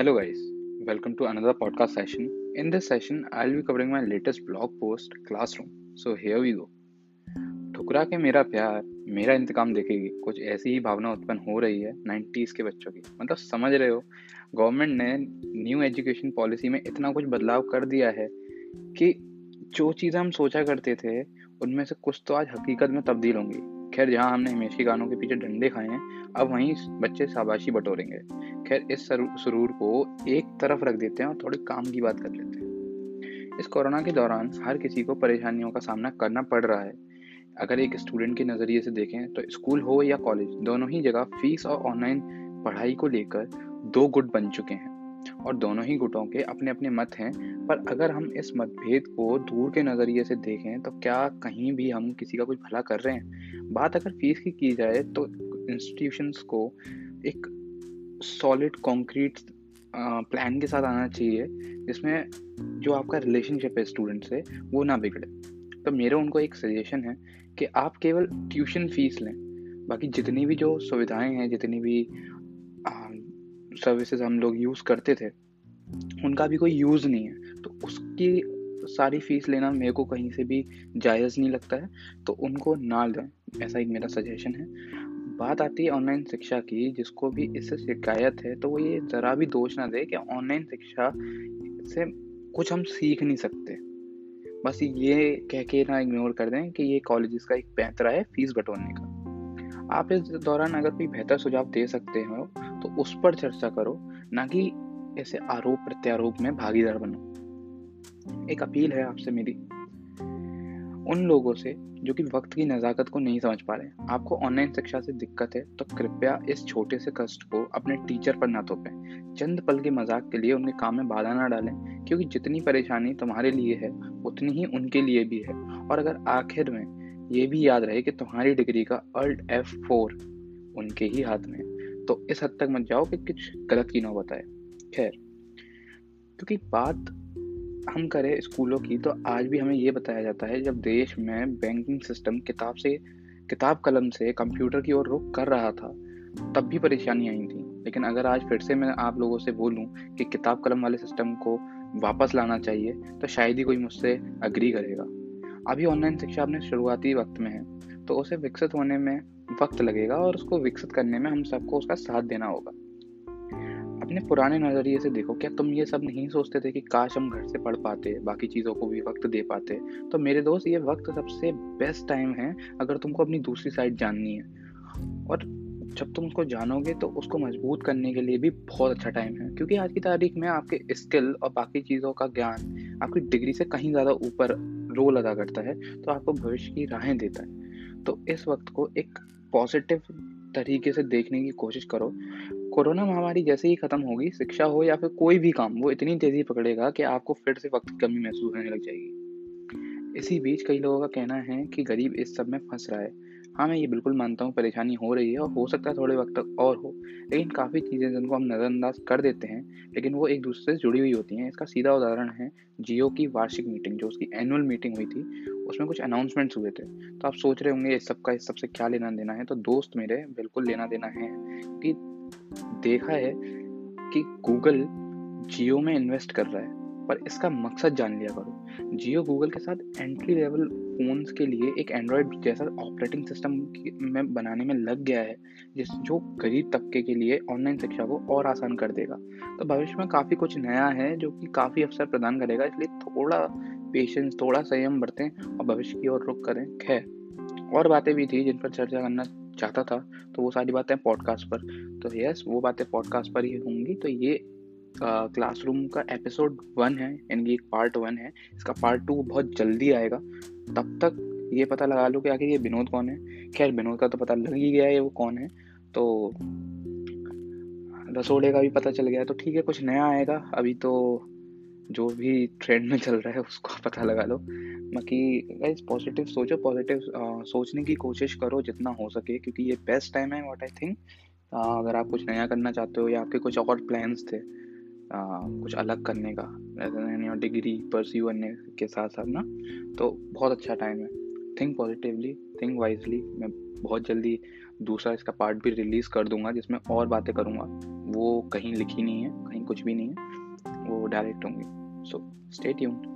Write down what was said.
Hello, guys. Welcome to another podcast session. In this session, I'll be covering my latest blog post, Classroom. So here we go. ठुकरा के मेरा प्यार मेरा इंतकाम देखेगी कुछ ऐसी ही भावना उत्पन्न हो रही है 90s के बच्चों की मतलब समझ रहे हो गवर्नमेंट ने न्यू एजुकेशन पॉलिसी में इतना कुछ बदलाव कर दिया है कि जो चीज़ें हम सोचा करते थे उनमें से कुछ तो आज हकीकत में तब्दील होंगी खैर, जहाँ हमने हमेशी गानों के पीछे डंडे खाए हैं, अब वहीं बच्चे शाबाशी बटोरेंगे। खैर, इस सुरूर को एक तरफ़ रख देते हैं और थोड़ी काम की बात कर लेते हैं। इस कोरोना के दौरान हर किसी को परेशानियों का सामना करना पड़ रहा है। अगर एक स्टूडेंट के नज़रिए से देखें तो स्कूल हो या कॉलेज, दोनों ही जगह फ़ीस और ऑनलाइन पढ़ाई को लेकर दो गुट बन चुके हैं। और दोनों ही गुटों के अपने अपने मत हैं। पर अगर हम इस मतभेद को दूर के नज़रिए से देखें तो क्या कहीं भी हम किसी का कुछ भला कर रहे हैं? बात अगर फ़ीस की की जाए तो इंस्टीट्यूशंस को एक सॉलिड कॉन्क्रीट प्लान के साथ आना चाहिए, जिसमें जो आपका रिलेशनशिप है स्टूडेंट से, वो ना बिगड़े। तो मेरा उनको एक सजेशन है कि आप केवल ट्यूशन फ़ीस लें। बाकी जितनी भी जो सुविधाएँ हैं, जितनी भी सर्विसेज़ हम लोग यूज़ करते थे, उनका भी कोई यूज़ नहीं है। तो उसकी सारी फ़ीस लेना मेरे को कहीं से भी जायज़ नहीं लगता है तो उनको ना लें, ऐसा एक मेरा सजेशन है। बात आती है ऑनलाइन शिक्षा की, जिसको भी इससे शिकायत है तो वो ये ज़रा भी दोष ना दे कि ऑनलाइन शिक्षा से कुछ हम सीख नहीं सकते। बस ये कह के ना इग्नोर कर दें कि ये कॉलेज का एक पैंतरा है फ़ीस बटोरने का। आप इस दौरान अगर कोई बेहतर सुझाव दे सकते हो तो उस पर चर्चा करो, ना कि ऐसे आरोप प्रत्यारोप में भागीदार बनो। एक अपील है आपसे मेरी। उन लोगों से जो कि वक्त की नज़ाकत को नहीं समझ पा रहे आपको ऑनलाइन शिक्षा से दिक्कत है तो कृपया इस छोटे से कष्ट को अपने टीचर पर ना थोपें। चंद पल के मज़ाक के लिए उनके काम में बाधा ना डालें, क्योंकि जितनी परेशानी तुम्हारे लिए है, उतनी ही उनके लिए भी है। और अगर आखिर में ये भी याद रहे कि तुम्हारी डिग्री का अल्ट एफ़ फोर उनके ही हाथ में तो इस हद तक मत जाओ कि कुछ गलत की नौबत बताए। खैर, क्योंकि बात हम करें स्कूलों की तो आज भी हमें ये बताया जाता है, जब देश में बैंकिंग सिस्टम किताब से, किताब कलम से कंप्यूटर की ओर रुख कर रहा था, तब भी परेशानी आई थी। लेकिन अगर आज फिर से मैं आप लोगों से बोलूँ कि किताब कलम वाले सिस्टम को वापस लाना चाहिए तो शायद ही कोई मुझसे अग्री करेगा। अभी ऑनलाइन शिक्षा अपने शुरुआती वक्त में है तो उसे विकसित होने में वक्त लगेगा और उसको विकसित करने में हम सबको उसका साथ देना होगा। अपने पुराने नज़रिए से देखो, क्या तुम ये सब नहीं सोचते थे कि काश हम घर से पढ़ पाते, बाकी चीज़ों को भी वक्त दे पाते? तो मेरे दोस्त, ये वक्त सबसे बेस्ट टाइम है अगर तुमको अपनी दूसरी साइड जाननी है। और जब तुम उसको जानोगे तो उसको मज़बूत करने के लिए भी बहुत अच्छा टाइम है। क्योंकि आज की तारीख में आपके स्किल और बाकी चीज़ों का ज्ञान आपकी डिग्री से कहीं ज़्यादा ऊपर रोल अदा करता है तो आपको भविष्य की राहें देता है। तो इस वक्त को एक पॉजिटिव तरीके से देखने की कोशिश करो। कोरोना महामारी जैसे ही खत्म होगी, शिक्षा हो या फिर कोई भी काम, वो इतनी तेज़ी पकड़ेगा कि आपको फिर से वक्त की कमी महसूस होने लग जाएगी। इसी बीच कई लोगों का कहना है कि गरीब इस सब में फंस रहा है। हाँ मैं ये बिल्कुल मानता हूँ, परेशानी हो रही है और हो सकता है थोड़े वक्त तक और हो। लेकिन काफ़ी चीज़ें जिनको हम नज़रअंदाज कर देते हैं, लेकिन वो एक दूसरे से जुड़ी हुई होती हैं। इसका सीधा उदाहरण है जियो की वार्षिक मीटिंग, जो उसकी एनुअल मीटिंग हुई थी, उसमें कुछ अनाउंसमेंट्स हुए थे। तो आप सोच रहे होंगे, इस सब का इस सबसे क्या लेना देना है? तो दोस्त मेरे, बिल्कुल लेना देना है कि देखा है कि गूगल जियो में इन्वेस्ट कर रहा है। पर इसका मकसद जान लिया करो। जियो गूगल के साथ एंट्री लेवल फ़ोन्स के लिए एक एंड्रॉयड जैसा ऑपरेटिंग सिस्टम में बनाने में लग गया है, जिस, जो गरीब तबके के लिए ऑनलाइन शिक्षा को और आसान कर देगा। तो भविष्य में काफ़ी कुछ नया है, जो कि काफ़ी अवसर प्रदान करेगा, इसलिए थोड़ा पेशेंस थोड़ा संयम बरतें और भविष्य की ओर रुख करें। खैर, और बातें भी थी जिन पर चर्चा करना चाहता था तो वो सारी बातें पॉडकास्ट पर। तो यस वो बातें पॉडकास्ट पर ही होंगी। तो ये क्लासरूम का एपिसोड वन है, यानी कि पार्ट वन है। इसका पार्ट टू बहुत जल्दी आएगा। तब तक ये पता लगा लो कि आखिर ये विनोद कौन है? खैर, विनोद का तो पता लग ही गया है वो कौन है। तो रसोड़े का भी पता चल गया तो ठीक है, कुछ नया आएगा। अभी तो जो भी ट्रेंड में चल रहा है, उसको पता लगा लो। बाकी गाइस पॉजिटिव सोचो। पॉजिटिव सोचने की कोशिश करो जितना हो सके, क्योंकि ये बेस्ट टाइम है व्हाट आई थिंक अगर आप कुछ नया करना चाहते हो या आपके कुछ और प्लान्स थे कुछ अलग करने का डिग्री परस्यू करने के साथ साथ ना तो बहुत अच्छा टाइम है। थिंक पॉजिटिवली थिंक वाइजली मैं बहुत जल्दी दूसरा इसका पार्ट भी रिलीज़ कर दूँगा, जिसमें और बातें करूँगा। वो कहीं लिखी नहीं है, कहीं कुछ भी नहीं है, वो डायरेक्ट होंगी। So stay tuned